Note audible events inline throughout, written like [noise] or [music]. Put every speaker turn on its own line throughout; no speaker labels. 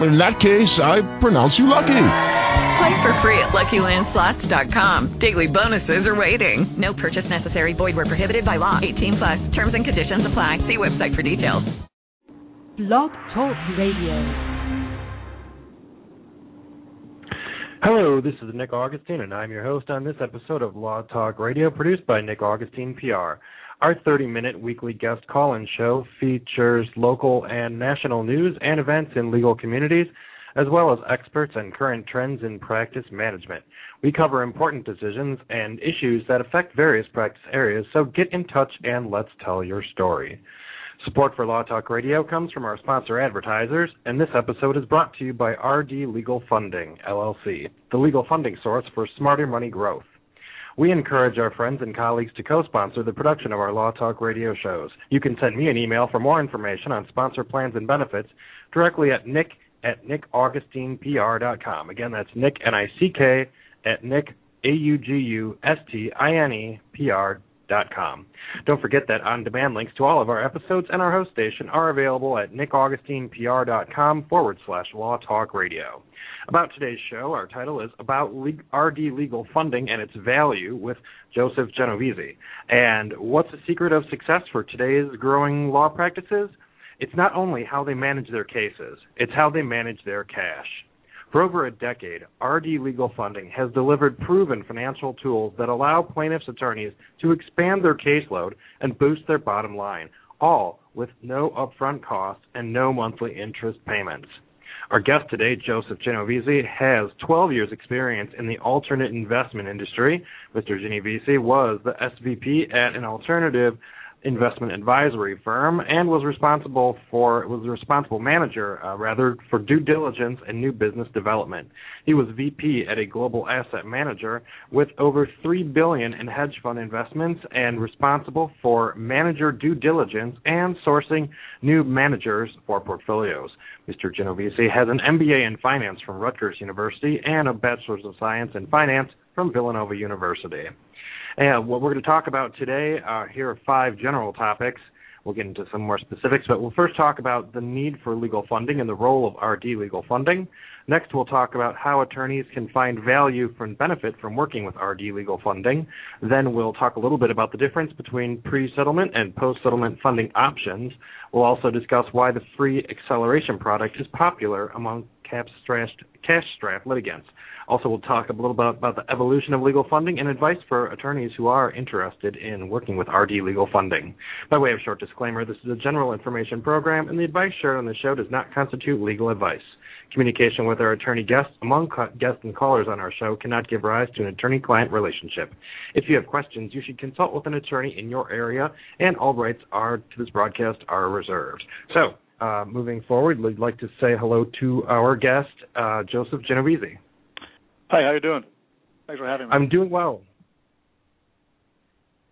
In that case, I pronounce you lucky.
Play for free at LuckyLandSlots.com. Daily bonuses are waiting. No purchase necessary. Void where prohibited by law. 18 plus. Terms and conditions apply. See website for details.
Blog Talk Radio.
Hello, this is Nick Augustine, and I'm your host on this episode of Law Talk Radio, produced by Nick Augustine PR. Our 30 minute weekly guest call in show features local and national news and events in legal communities, as well as experts and current trends in practice management. We cover important decisions and issues that affect various practice areas, so get in touch and let's tell your story. Support for Law Talk Radio comes from our sponsor advertisers, and this episode is brought to you by RD Legal Funding, LLC, the legal funding source for smarter money growth. We encourage our friends and colleagues to co-sponsor the production of our Law Talk radio shows. You can send me an email for more information on sponsor plans and benefits directly at nick at nickaugustinePR.com. Again, that's nick, N-I-C-K, at nick, A-U-G-U-S-T-I-N-E, P-R com. Don't forget that on-demand links to all of our episodes and our host station are available at nickaugustinePR.com forward slash law talk radio. About today's show, our title is About RD Legal Funding and Its Value with Joseph Genovesi. And what's the secret of success for today's growing law practices? It's not only how they manage their cases, it's how they manage their cash. For over a decade, RD Legal Funding has delivered proven financial tools that allow plaintiffs' attorneys to expand their caseload and boost their bottom line, all with no upfront costs and no monthly interest payments. Our guest today, Joseph Genovesi, has 12 years' experience in the alternate investment industry. Mr. Genovesi was the SVP at an alternative investment advisory firm and was responsible for was responsible manager uh, rather for due diligence and new business development. He was VP at a global asset manager with over 3 billion in hedge fund investments and responsible for manager due diligence and sourcing new managers for portfolios. Mr. Genovesi has an MBA in finance from Rutgers University and a bachelor's of science in finance from Villanova University. And what we're going to talk about today, uh, here are five general topics. We'll get into some more specifics, but we'll first talk about the need for legal funding and the role of RD legal funding. Next, we'll talk about how attorneys can find value and benefit from working with RD legal funding. Then we'll talk a little bit about the difference between pre-settlement and post-settlement funding options. We'll also discuss why the fee acceleration product is popular among cash-strapped litigants. Also, we'll talk a little bit about the evolution of legal funding and advice for attorneys who are interested in working with RD legal funding. By way of short disclaimer, this is a general information program, and the advice shared on the show does not constitute legal advice. Communication with our attorney guests among guests and callers on our show cannot give rise to an attorney-client relationship. If you have questions, you should consult with an attorney in your area, and all rights are to this broadcast are reserved. So, uh, moving forward, we'd like to say hello to our guest, uh, Joseph Genovesi.
Hi, how you doing? Thanks for having me.
I'm doing well.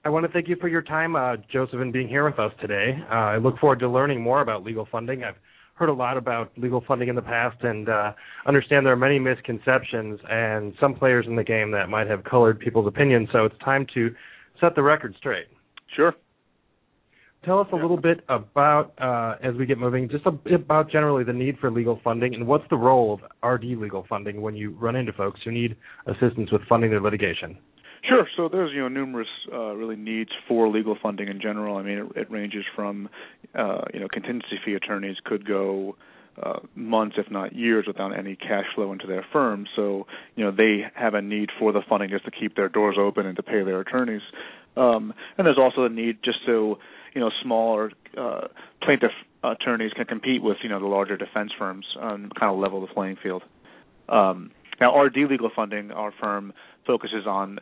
I want to thank you for your time, uh, Joseph, and being here with us today. Uh, I look forward to learning more about legal funding. I've heard a lot about legal funding in the past and uh, understand there are many misconceptions and some players in the game that might have colored people's opinions. So it's time to set the record straight.
Sure
tell us a little bit about, uh, as we get moving, just a bit about generally the need for legal funding and what's the role of RD legal funding when you run into folks who need assistance with funding their litigation.
Sure. So there's you know numerous uh, really needs for legal funding in general. I mean, it, it ranges from uh, you know contingency fee attorneys could go uh, months, if not years, without any cash flow into their firm. So you know they have a need for the funding just to keep their doors open and to pay their attorneys. Um, and there's also a need just so you know smaller uh, plaintiff attorneys can compete with you know the larger defense firms and kind of level the playing field. Um, now, RD Legal Funding, our firm focuses on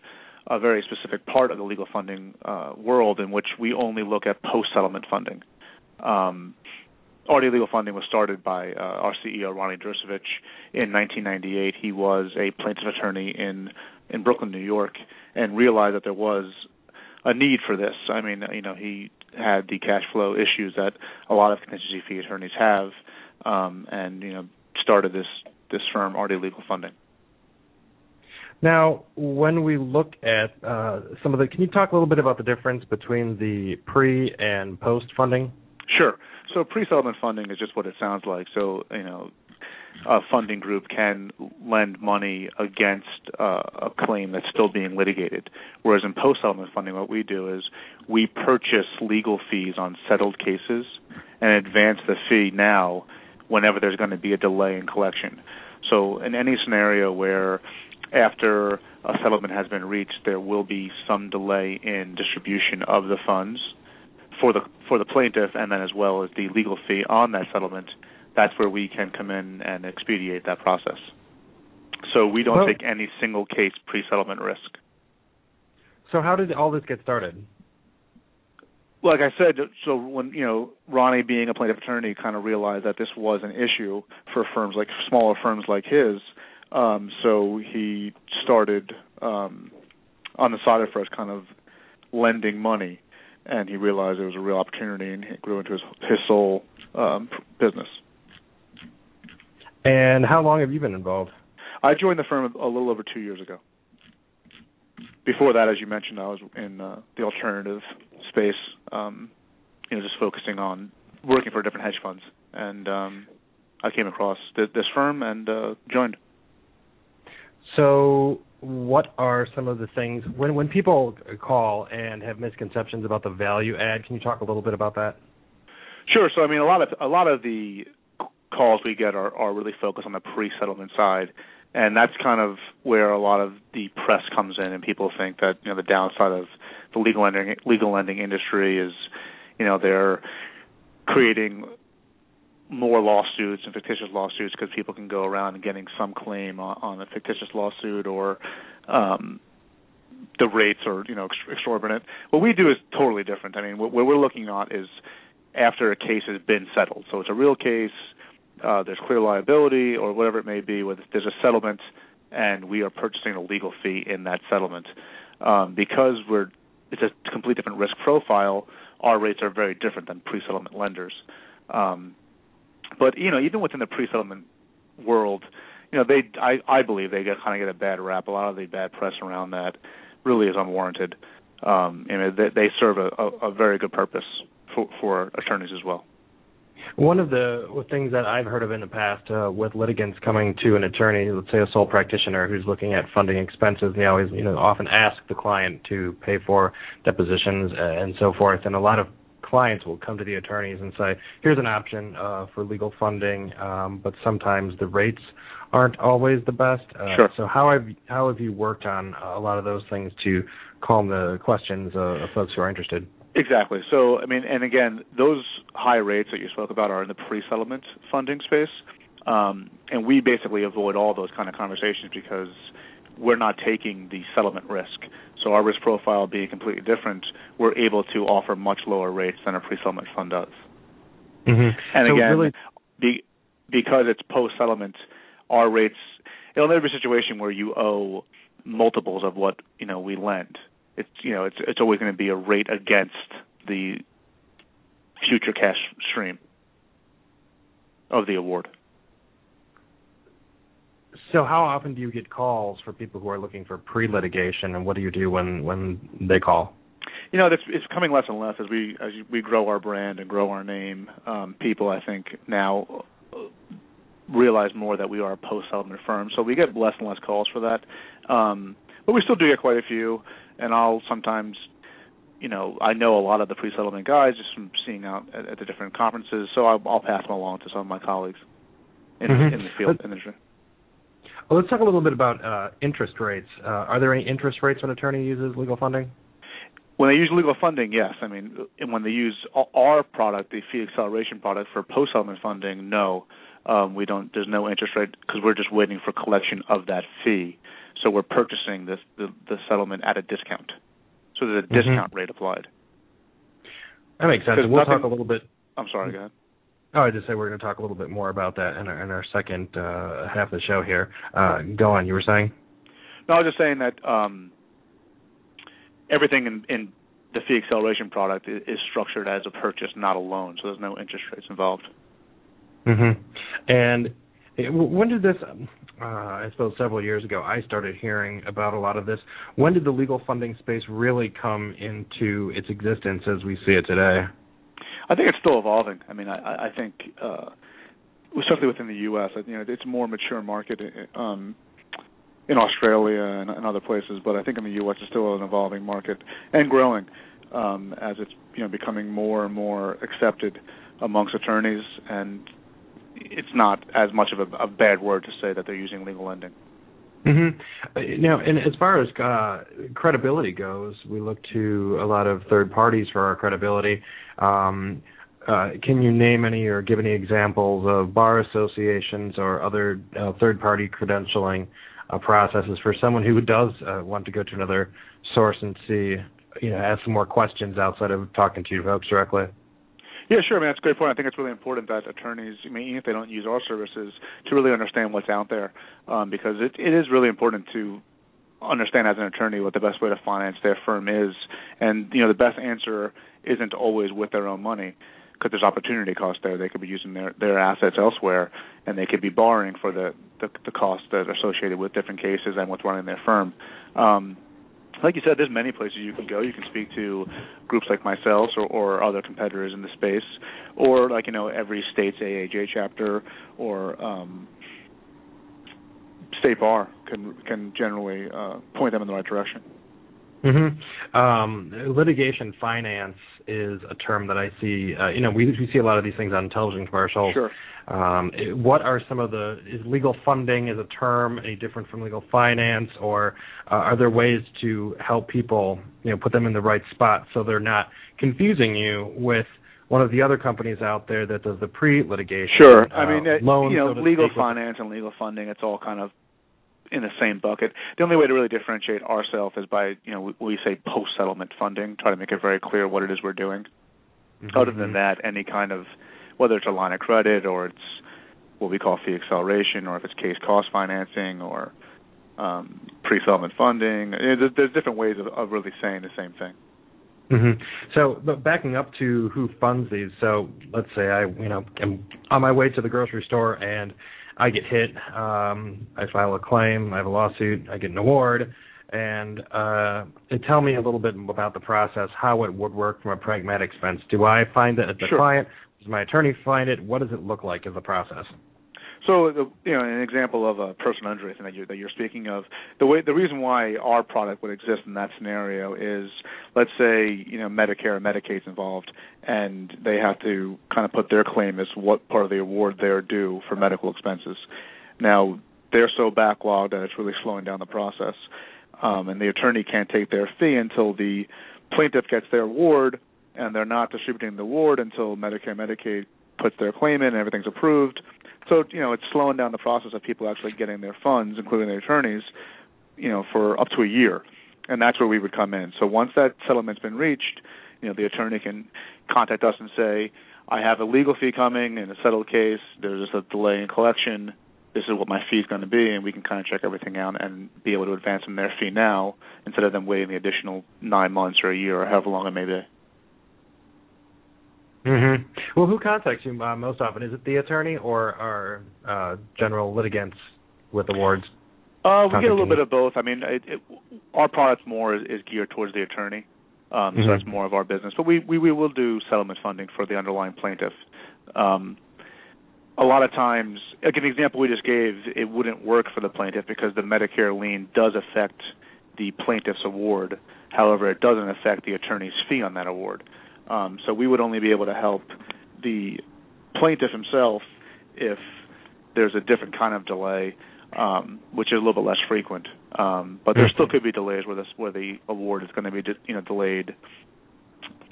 a very specific part of the legal funding uh, world in which we only look at post-settlement funding. Um, RD Legal Funding was started by uh, our CEO Roni Dersovitz in 1998. He was a plaintiff attorney in in Brooklyn, New York, and realized that there was a need for this. I mean, you know, he had the cash flow issues that a lot of contingency fee attorneys have, um, and you know started this this firm, RD Legal Funding.
Now, when we look at uh, some of the, can you talk a little bit about the difference between the pre and post funding?
Sure. So pre-settlement funding is just what it sounds like. So you know, a funding group can lend money against uh, a claim that's still being litigated. Whereas in post-settlement funding, what we do is we purchase legal fees on settled cases and advance the fee now whenever there's going to be a delay in collection. So in any scenario where after a settlement has been reached, there will be some delay in distribution of the funds for the for the plaintiff, and then as well as the legal fee on that settlement. That's where we can come in and expedite that process. So we don't well, take any single case pre-settlement risk.
So how did all this get started?
Like I said, so when you know Roni, being a plaintiff attorney, kind of realized that this was an issue for firms like smaller firms like his um, so he started um, on the side of first kind of lending money, and he realized it was a real opportunity, and it grew into his his sole um, business.
And how long have you been involved?
I joined the firm a little over two years ago. Before that, as you mentioned, I was in uh, the alternative space, um, you know, just focusing on working for different hedge funds, and um, I came across th- this firm and uh, joined.
So, what are some of the things when when people call and have misconceptions about the value add? Can you talk a little bit about that?
Sure. So, I mean, a lot of a lot of the calls we get are are really focused on the pre-settlement side, and that's kind of where a lot of the press comes in, and people think that you know the downside of the legal lending legal lending industry is, you know, they're creating more lawsuits and fictitious lawsuits because people can go around and getting some claim on, on a fictitious lawsuit or um, the rates are you know exorbitant. What we do is totally different. I mean, what, what we're looking at is after a case has been settled. So it's a real case. Uh, there's clear liability or whatever it may be. With there's a settlement, and we are purchasing a legal fee in that settlement. Um, because we're it's a complete different risk profile. Our rates are very different than pre-settlement lenders. Um, but you know, even within the pre-settlement world, you know, they I I believe they get kind of get a bad rap. A lot of the bad press around that really is unwarranted. Um, and they, they serve a, a, a very good purpose for, for attorneys as well.
One of the things that I've heard of in the past uh, with litigants coming to an attorney, let's say a sole practitioner who's looking at funding expenses, they always, you know, often ask the client to pay for depositions and so forth. And a lot of clients will come to the attorneys and say, "Here's an option uh, for legal funding," um, but sometimes the rates aren't always the best.
Uh, sure.
So how have how have you worked on a lot of those things to calm the questions of folks who are interested?
Exactly. So I mean, and again, those high rates that you spoke about are in the pre-settlement funding space, um, and we basically avoid all those kind of conversations because we're not taking the settlement risk. So our risk profile being completely different, we're able to offer much lower rates than a pre-settlement fund does.
Mm-hmm.
And
so
again,
really...
be, because it's post-settlement, our rates it'll never be a situation where you owe multiples of what you know we lend. It's you know it's it's always going to be a rate against the future cash stream of the award.
So how often do you get calls for people who are looking for pre-litigation, and what do you do when when they call?
You know, it's, it's coming less and less as we as we grow our brand and grow our name. Um, people, I think, now realize more that we are a post-settlement firm, so we get less and less calls for that. Um, but we still do get quite a few, and I'll sometimes you know, I know a lot of the pre-settlement guys just from seeing out at, at the different conferences, so I'll, I'll pass them along to some of my colleagues in,
mm-hmm.
in the field industry.
Well, let's talk a little bit about uh, interest rates. Uh, are there any interest rates when an attorney uses legal funding?
When they use legal funding, yes. I mean, when they use our product, the fee acceleration product for post-settlement funding, no. Um, we don't. There's no interest rate because we're just waiting for collection of that fee. So we're purchasing this, the, the settlement at a discount. So there's a
mm-hmm.
discount rate applied.
That makes sense. We'll
nothing,
talk a little bit.
I'm sorry. Go ahead.
Oh, I just say we're going to talk a little bit more about that in our, in our second uh, half of the show here. Uh, go on. You were saying?
No, I was just saying that um, everything in, in the fee acceleration product is, is structured as a purchase, not a loan, so there's no interest rates involved.
Mm-hmm. And when did this? Uh, I suppose several years ago, I started hearing about a lot of this. When did the legal funding space really come into its existence as we see it today?
I think it's still evolving. I mean, I, I think, uh, especially within the U.S., you know, it's a more mature market um, in Australia and, and other places, but I think in the U.S. it's still an evolving market and growing um, as it's you know becoming more and more accepted amongst attorneys, and it's not as much of a, a bad word to say that they're using legal lending.
Mm-hmm. Now, and as far as uh, credibility goes, we look to a lot of third parties for our credibility. Um, uh, can you name any or give any examples of bar associations or other uh, third-party credentialing uh, processes for someone who does uh, want to go to another source and see, you know, ask some more questions outside of talking to you folks directly?
Yeah, sure. I mean, that's a great point. I think it's really important that attorneys, I mean, even if they don't use our services, to really understand what's out there, um, because it, it is really important to understand as an attorney what the best way to finance their firm is, and you know, the best answer isn't always with their own money, because there's opportunity cost there. They could be using their their assets elsewhere, and they could be borrowing for the the, the costs that are associated with different cases and with running their firm. Um, like you said, there's many places you can go. You can speak to groups like myself or, or other competitors in the space, or like you know every state's AAJ chapter or um, state bar can can generally uh, point them in the right direction.
Mm-hmm. Um, litigation finance is a term that I see. Uh, you know, we we see a lot of these things on television commercials.
Sure.
Um, what are some of the is legal funding is a term any different from legal finance, or uh, are there ways to help people, you know, put them in the right spot so they're not confusing you with one of the other companies out there that does the pre-litigation?
Sure.
Uh,
I mean, uh,
loans,
you know,
so
legal finance and legal funding, it's all kind of in the same bucket. The only way to really differentiate ourselves is by, you know, we, we say post-settlement funding, try to make it very clear what it is we're doing.
Mm-hmm.
Other than that, any kind of whether it's a line of credit or it's what we call fee acceleration, or if it's case cost financing or um, pre-settlement funding. There's, there's different ways of, of really saying the same thing.
Mm-hmm. So, but backing up to who funds these. So, let's say I, you know, am on my way to the grocery store and I get hit. Um, I file a claim. I have a lawsuit. I get an award. And uh, tell me a little bit about the process, how it would work from a pragmatic sense. Do I find it as the
Sure.
client? Does my attorney find it? What does it look like as a process?
So, you know, an example of a personal injury thing that you're, that you're speaking of, the way the reason why our product would exist in that scenario is, let's say, you know, Medicare and Medicaid's involved, and they have to kind of put their claim as what part of the award they're due for medical expenses. Now, they're so backlogged that it's really slowing down the process, um, and the attorney can't take their fee until the plaintiff gets their award, and they're not distributing the award until Medicare Medicaid puts their claim in and everything's approved. So you know it's slowing down the process of people actually getting their funds, including their attorneys, you know, for up to a year, and that's where we would come in. So once that settlement's been reached, you know, the attorney can contact us and say, "I have a legal fee coming in a settled case. There's just a delay in collection. This is what my fee is going to be," and we can kind of check everything out and be able to advance them their fee now instead of them waiting the additional nine months or a year or however long it may be.
Mm-hmm. Well, who contacts you uh, most often? Is it the attorney or our uh, general litigants with awards?
Uh, we get a little bit of both. I mean, it, it, our product more is, is geared towards the attorney, um,
Mhm.
so that's more of our business. But we, we we will do settlement funding for the underlying plaintiff. Um, a lot of times, like an example we just gave, it wouldn't work for the plaintiff because the Medicare lien does affect the plaintiff's award. However, it doesn't affect the attorney's fee on that award. Um, so we would only be able to help the plaintiff himself if there's a different kind of delay, um, which is a little bit less frequent. Um, but there still could be delays where, this, where the award is going to be de- you know delayed,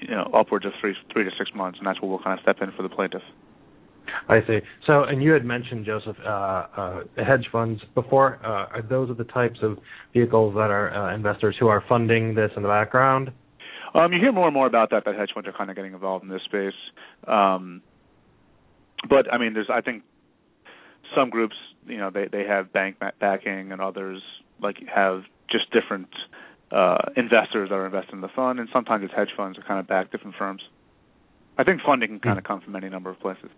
you know, upwards of three three to six months, and that's where we'll kind of step in for the plaintiff.
I see. So, and you had mentioned Joseph, uh, uh, hedge funds before. Uh, are those are the types of vehicles that are uh, investors who are funding this in the background?
Um, you hear more and more about that. That hedge funds are kind of getting involved in this space. Um, but I mean, there's I think some groups, you know, they they have bank backing, and others like have just different uh, investors that are invested in the fund, and sometimes it's hedge funds that kind of back different firms. I think funding can kind of come from any number of places.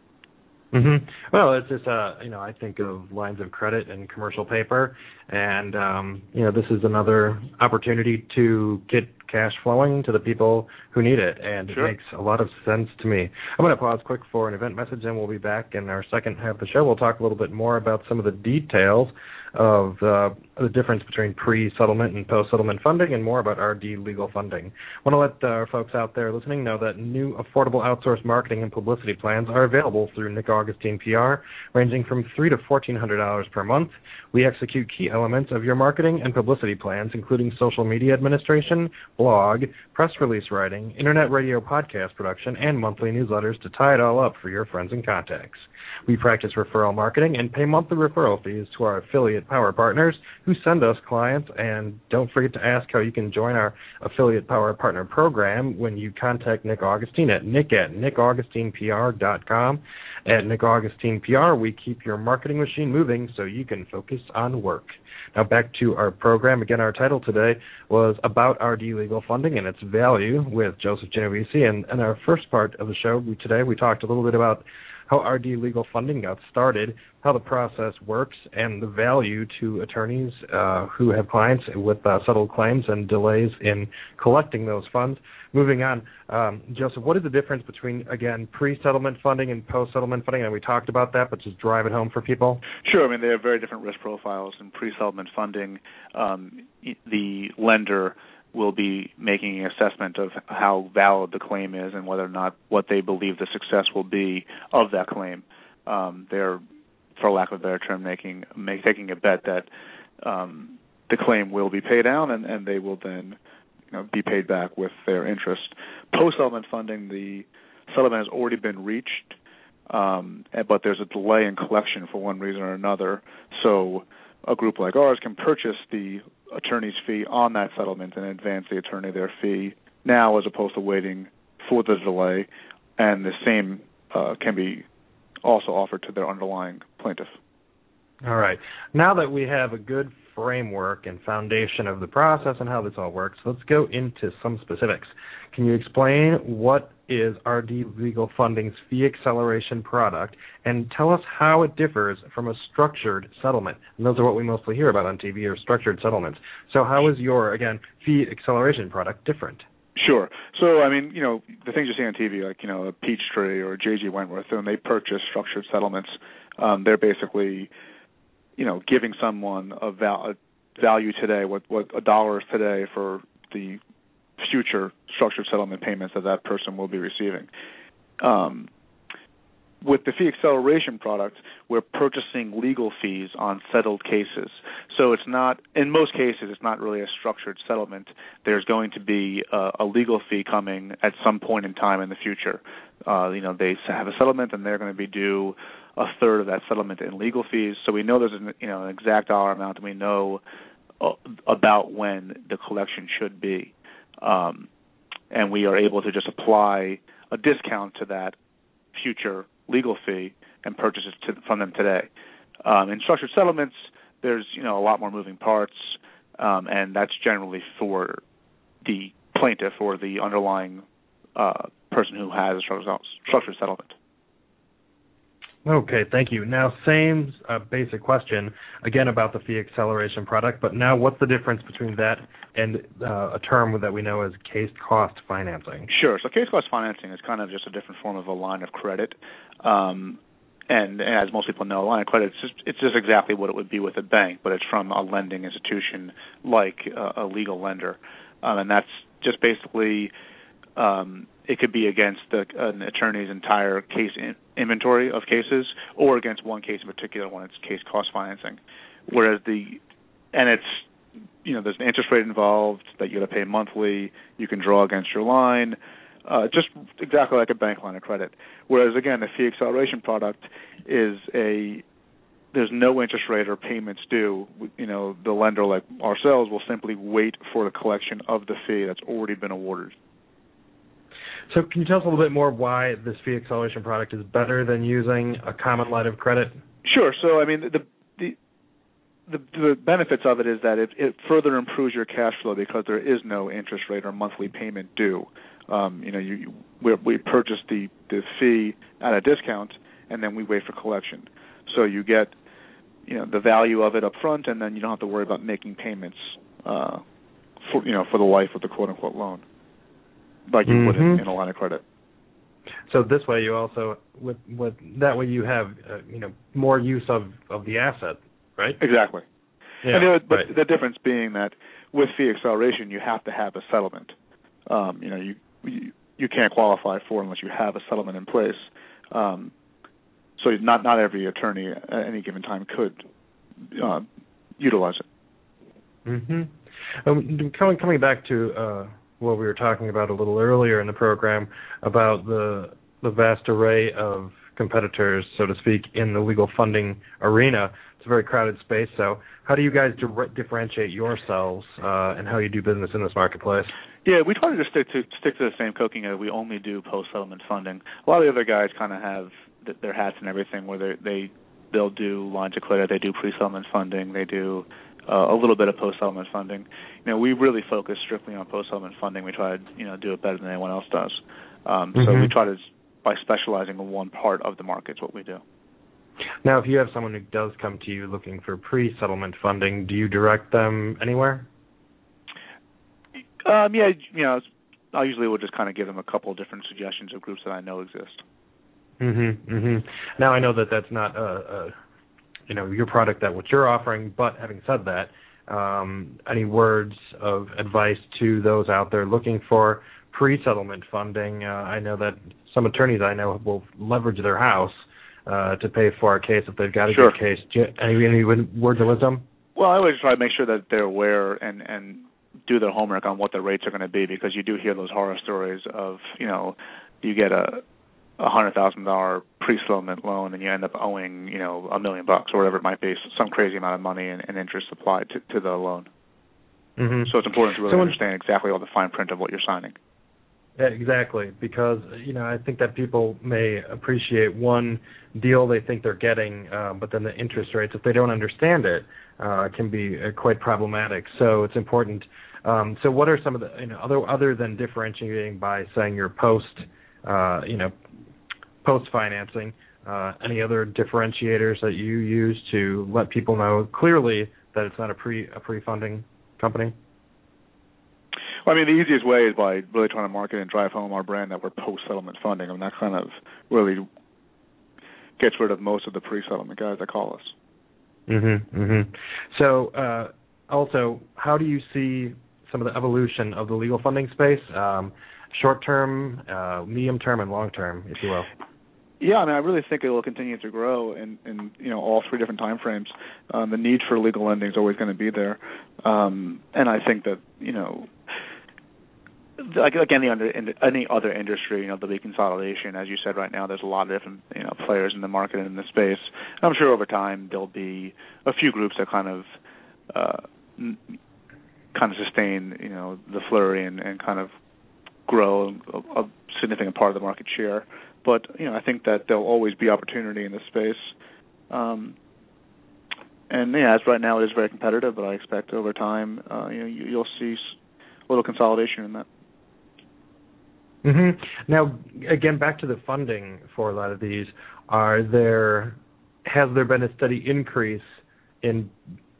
Mm-hmm. Well, it's just uh, you know I think of lines of credit and commercial paper, and um, you know this is another opportunity to get cash flowing to the people who need it, and
sure.
it makes a lot of sense to me. I'm going to pause quick for an event message, and we'll be back in our second half of the show. We'll talk a little bit more about some of the details of uh, the difference between pre-settlement and post-settlement funding and more about RD legal funding. I want to let our folks out there listening know that new affordable outsourced marketing and publicity plans are available through Nick Augustine PR, ranging from three to fourteen hundred dollars per month. We execute key elements of your marketing and publicity plans, including social media administration, blog, press release writing, internet radio podcast production, and monthly newsletters to tie it all up for your friends and contacts. We practice referral marketing and pay monthly referral fees to our affiliate power partners who send us clients. And don't forget to ask how you can join our affiliate power partner program when you contact Nick Augustine at nick at nickaugustinepr.com. At Nick Augustine PR, we keep your marketing machine moving so you can focus on work. Now back to our program. Again, our title today was about RD legal funding and its value with Joseph Genovesi. And in our first part of the show today, we talked a little bit about how RD legal funding got started, how the process works, and the value to attorneys uh, who have clients with uh, settled claims and delays in collecting those funds. Moving on, um, Joseph, what is the difference between, again, pre-settlement funding and post-settlement funding? And we talked about that, but just drive it home for people.
Sure. I mean, they have very different risk profiles. In pre-settlement funding, um, the lender will be making an assessment of how valid the claim is and whether or not what they believe the success will be of that claim. Um, they're, for lack of a better term, making make, taking a bet that um, the claim will be paid out and, and they will then you know, be paid back with their interest. Post settlement funding, the settlement has already been reached, um, but there's a delay in collection for one reason or another. So a group like ours can purchase the attorney's fee on that settlement and advance the attorney their fee now as opposed to waiting for the delay, and the same uh, can be also offered to their underlying plaintiff.
All right. Now that we have a good framework and foundation of the process and how this all works, let's go into some specifics. Can you explain what is RD Legal Funding's fee acceleration product and tell us how it differs from a structured settlement? And those are what we mostly hear about on TV or structured settlements. So how is your, again, fee acceleration product different?
Sure. So, I mean, you know, the things you see on TV, like, you know, a Peachtree or J.G. Wentworth, when they purchase structured settlements, um, they're basically – you know, giving someone a, val- a value today, what what a dollar is today for the future structured settlement payments that that person will be receiving. Um, with the fee acceleration product, we're purchasing legal fees on settled cases. So it's not, in most cases, it's not really a structured settlement. There's going to be a, a legal fee coming at some point in time in the future. Uh, you know, they have a settlement and they're going to be due a third of that settlement in legal fees. So we know there's an, you know an exact dollar amount, and we know uh, about when the collection should be, um, and we are able to just apply a discount to that future legal fee and purchase it to, from them today. Um, in structured settlements, there's you know a lot more moving parts, um, and that's generally for the plaintiff or the underlying uh, person who has a structured settlement.
Okay, thank you. Now, same uh, basic question again about the fee acceleration product, but now what's the difference between that and uh, a term that we know as case cost financing?
Sure. So, case cost financing is kind of just a different form of a line of credit. Um, and, as most people know, a line of credit it's just, it's just exactly what it would be with a bank, but it's from a lending institution like uh, a legal lender, um, and that's just basically um, it could be against the, an attorney's entire case in, inventory of cases, or against one case in particular when it's case cost financing. Whereas the and it's you know there's an interest rate involved that you got to pay monthly. You can draw against your line, uh, just exactly like a bank line of credit. Whereas again, the fee acceleration product is a there's no interest rate or payments due. You know, the lender like ourselves will simply wait for the collection of the fee that's already been awarded.
So can you tell us a little bit more why this fee acceleration product is better than using a common line of credit?
Sure. So I mean the the the, the benefits of it is that it, it further improves your cash flow because there is no interest rate or monthly payment due. Um, you know, you, we, we purchase the the fee at a discount, and then we wait for collection. So you get, you know, the value of it up front, and then you don't have to worry about making payments uh, for you know for the life of the quote unquote loan, like you mm-hmm. would in, in a line of credit.
So this way, you also with with that way you have uh, you know more use of of the asset, right?
Exactly.
Yeah,
and the, but
right.
the difference being that with fee acceleration, you have to have a settlement. Um, you know, you, you you can't qualify for unless you have a settlement in place. Um, so not not every attorney at any given time could uh, utilize it.
Mm-hmm. Um, coming coming back to uh, what we were talking about a little earlier in the program about the the vast array of competitors, so to speak, in the legal funding arena. It's a very crowded space. So, how do you guys di- differentiate yourselves uh, and how you do business in this marketplace?
Yeah, we try to just stick to stick to the same cooking. We only do post settlement funding. A lot of the other guys kind of have th- their hats and everything, where they they'll do lines of credit, they do pre settlement funding, they do uh, a little bit of post settlement funding. You know, we really focus strictly on post settlement funding. We try to you know do it better than anyone else does. Um,
mm-hmm.
So we try to by specializing in one part of the market is what we do.
Now, if you have someone who does come to you looking for pre settlement funding, do you direct them anywhere?
Um, yeah, you know, I usually will just kind of give them a couple of different suggestions of groups that I know exist.
Mhm. Mhm. Now I know that that's not a, a you know your product that what you're offering. But having said that, um, any words of advice to those out there looking for pre-settlement funding? Uh, I know that some attorneys I know will leverage their house uh, to pay for a case if they've got a
sure.
good case. You, any, any words of wisdom?
Well, I always try to make sure that they're aware and and do their homework on what the rates are going to be because you do hear those horror stories of you know you get a a hundred thousand dollar pre-settlement loan and you end up owing you know a million bucks or whatever it might be, some crazy amount of money and, and interest applied to, to the loan.
Mm-hmm.
So it's important to really
so
understand exactly all the fine print of what you're signing.
Yeah, exactly, because you know I think that people may appreciate one deal they think they're getting, uh, but then the interest rates, if they don't understand it, uh, can be uh, quite problematic. So it's important. Um, so what are some of the you know other other than differentiating by saying you're post, uh, you know, post financing. Uh, any other differentiators that you use to let people know clearly that it's not a pre a pre funding company?
Well, I mean, the easiest way is by really trying to market and drive home our brand that we're post settlement funding. I mean, that kind of really gets rid of most of the pre settlement guys that call us.
Mhm. Mhm. So, uh, also, how do you see some of the evolution of the legal funding space? Um, short term, uh, medium term, and long term, if you will.
Yeah, I mean, I really think it will continue to grow in, in you know all three different time frames. Um, the need for legal lending is always going to be there, um, and I think that you know, like like any other any other industry, you know, there'll be consolidation. As you said, right now there's a lot of different you know players in the market and in the space. And I'm sure over time there'll be a few groups that kind of uh, kind of sustain you know the flurry and, and kind of grow a, significant part of the market share. But you know, I think that there'll always be opportunity in this space. Um, and yeah, as right now it is very competitive, but I expect over time, uh, you know, you, you'll see a little consolidation in that.
Mm-hmm. Now, again, back to the funding for a lot of these. Are there has there been a steady increase in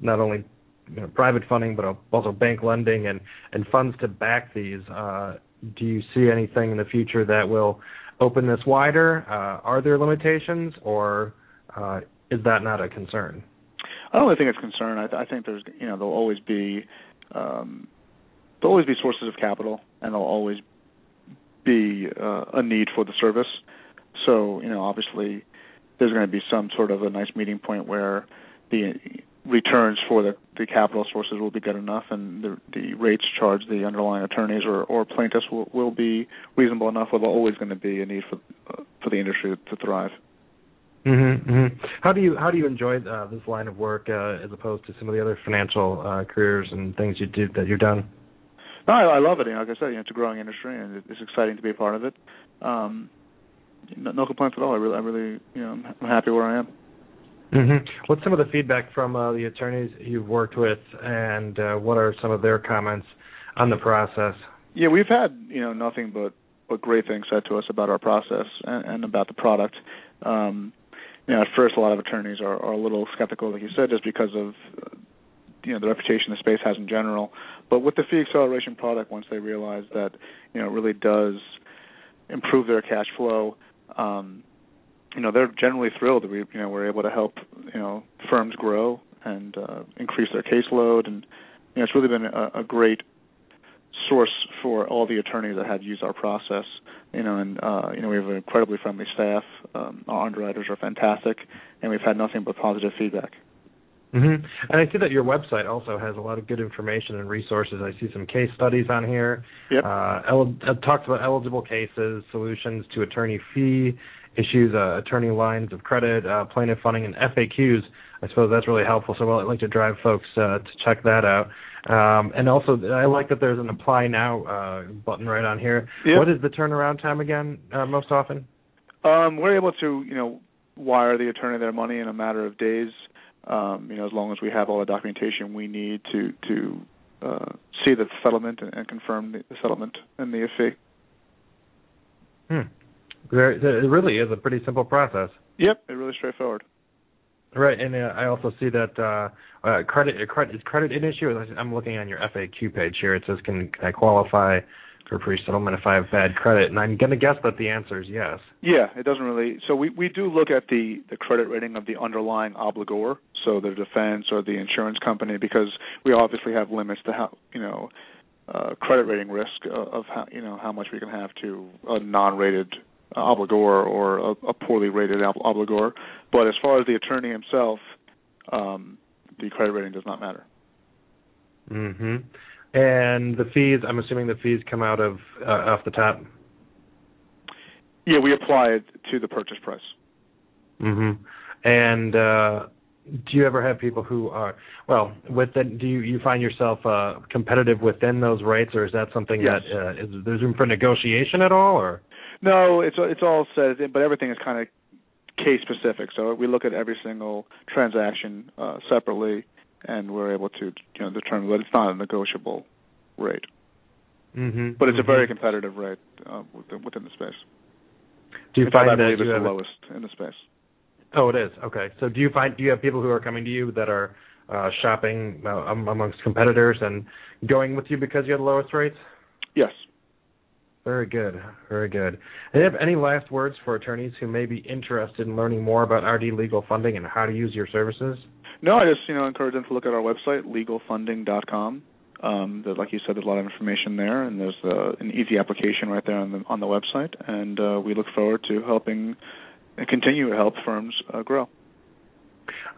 not only you know, private funding but also bank lending and and funds to back these? Uh, do you see anything in the future that will open this wider? Uh, are there limitations, or uh, is that not a concern?
I don't think it's a concern. I, th- I think there's, you know, there'll always be, um, there'll always be sources of capital, and there'll always be uh, a need for the service. So, you know, obviously, there's going to be some sort of a nice meeting point where the returns for the, the capital sources will be good enough, and the, the rates charged the underlying attorneys or, or plaintiffs will, will be reasonable enough. Where there's always going to be a need for uh, for the industry to thrive.
Mm-hmm, mm-hmm. How do you how do you enjoy uh, this line of work uh, as opposed to some of the other financial uh, careers and things you do that you've done?
No, I, I love it. You know, like I said, you know, it's a growing industry, and it's exciting to be a part of it. Um, no, no complaints at all. I really, I really, you know, I'm happy where I am.
Mm-hmm. What's some of the feedback from uh, the attorneys you've worked with, and uh, what are some of their comments on the process?
Yeah, we've had you know nothing but but great things said to us about our process and, and about the product. Um, you know, at first, a lot of attorneys are, are a little skeptical, like you said, just because of you know the reputation the space has in general. But with the fee acceleration product, once they realize that you know it really does improve their cash flow, um, you know they're generally thrilled that we you know we're able to help you know firms grow and uh, increase their caseload, and you know it's really been a, a great source for all the attorneys that have used our process. You know, and uh, you know we have an incredibly friendly staff. Um, our underwriters are fantastic, and we've had nothing but positive feedback.
Mm-hmm. And I see that your website also has a lot of good information and resources. I see some case studies on here.
Yep.
Uh, el- talks about eligible cases, solutions to attorney fee issues, uh, attorney lines of credit, uh, plaintiff funding, and FAQs. I suppose that's really helpful. So I'd like to drive folks uh, to check that out. Um, and also, I like that there's an apply now uh, button right on here.
Yep.
What is the turnaround time again? Uh, most often?
Um, we're able to, you know, wire the attorney their money in a matter of days. Um, you know, as long as we have all the documentation we need to to uh, see the settlement and, and confirm the, settlement and the fee.
Hmm. There, it really is a pretty simple process.
Yep, it's really straightforward.
Right, and uh, I also see that uh, uh, credit, credit is credit an issue. I'm looking on your FAQ page here. It says, "Can, can I qualify for pre-settlement if I have bad credit?" And I'm going to guess that the answer is yes.
Yeah, it doesn't really. So we we do look at the the credit rating of the underlying obligor, so the defense or the insurance company, because we obviously have limits to how you know uh, credit rating risk of, of how you know how much we can have to a non-rated obligor or a, a poorly rated obligor. But as far as the attorney himself, um, the credit rating does not matter.
Mm-hmm. And the fees, I'm assuming the fees come out of uh, off the top.
Yeah, we apply it to the purchase price.
Mm-hmm. And uh, do you ever have people who are well within? Do you you find yourself uh, competitive within those rates, or is that something
Yes.
that uh, is there's room for negotiation at all, or?
No, it's it's all said, but everything is kind of case specific. So we look at every single transaction uh, separately, and we're able to you know determine that it's not a negotiable rate.
Mm-hmm.
But it's a very competitive rate uh, within, within the space.
Do you
In fact,
find
I
that
believe it's the
a-
lowest in the space.
Oh, it is. Okay. So do you find do you have people who are coming to you that are uh, shopping uh, amongst competitors and going with you because you have the lowest rates?
Yes.
Very good. Very good. Do you have any last words for attorneys who may be interested in learning more about RD legal funding and how to use your services?
No, I just you know encourage them to look at our website legalfunding.com. Um, like you said, there's a lot of information there, and there's uh, an easy application right there on the on the website. And uh, we look forward to helping and continue to help firms uh, grow.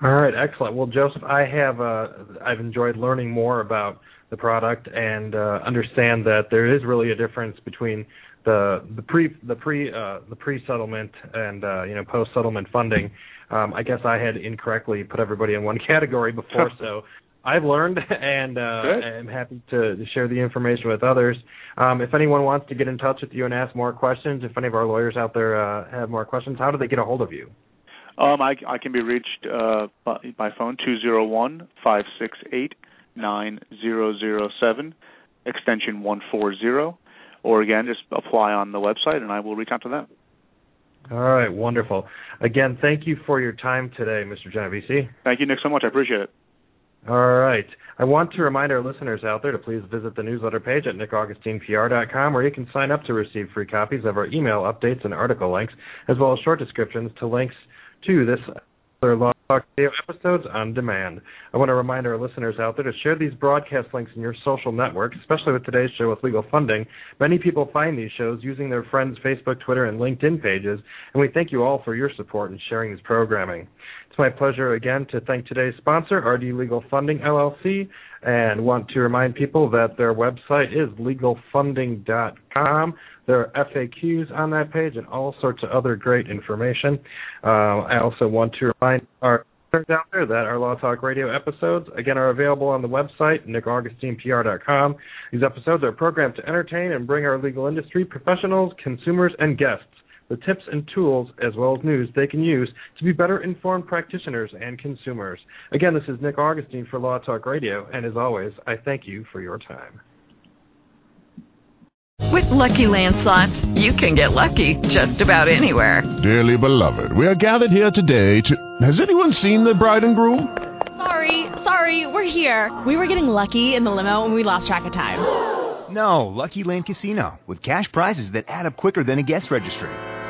All right, excellent. Well, Joseph, I have uh, I've enjoyed learning more about the product and uh, understand that there is really a difference between the the pre the pre uh, the pre settlement and uh, you know post settlement funding. Um, I guess I had incorrectly put everybody in one [laughs] category before, so [laughs] I've learned and uh, I'm happy to, to share the information with others. Um, if anyone wants to get in touch with you and ask more questions, if any of our lawyers out there uh, have more questions, how do they get a hold of you?
Um, I, I can be reached uh, by, by phone two zero one five six eight nine zero zero seven, extension one four zero, or again just apply on the website and I will reach out to them.
All right, wonderful. Again, thank you for your time today, Mr. Genovesi.
Thank you, Nick, so much. I appreciate it.
All right. I want to remind our listeners out there to please visit the newsletter page at nickaugustinePR.com where you can sign up to receive free copies of our email updates and article links, as well as short descriptions to links to this other Talk Radio episodes on demand. I want to remind our listeners out there to share these broadcast links in your social networks, especially with today's show with legal funding. Many people find these shows using their friends' Facebook, Twitter, and LinkedIn pages, and we thank you all for your support in sharing this programming. It's my pleasure again to thank today's sponsor, RD Legal Funding LLC, and want to remind people that their website is legalfunding.com. There are FAQs on that page and all sorts of other great information. Uh, I also want to remind our out there that our Law Talk Radio episodes, again, are available on the website, nickaugustinepr.com. These episodes are programmed to entertain and bring our legal industry professionals, consumers, and guests the tips and tools as well as news they can use to be better informed practitioners and consumers. Again, this is Nick Augustine for Law Talk Radio, and as always, I thank you for your time.
With Lucky Land slots, you can get lucky just about anywhere.
Dearly beloved, we are gathered here today to. Has anyone seen the bride and groom?
Sorry, sorry, we're here. We were getting lucky in the limo and we lost track of time.
No, Lucky Land Casino, with cash prizes that add up quicker than a guest registry.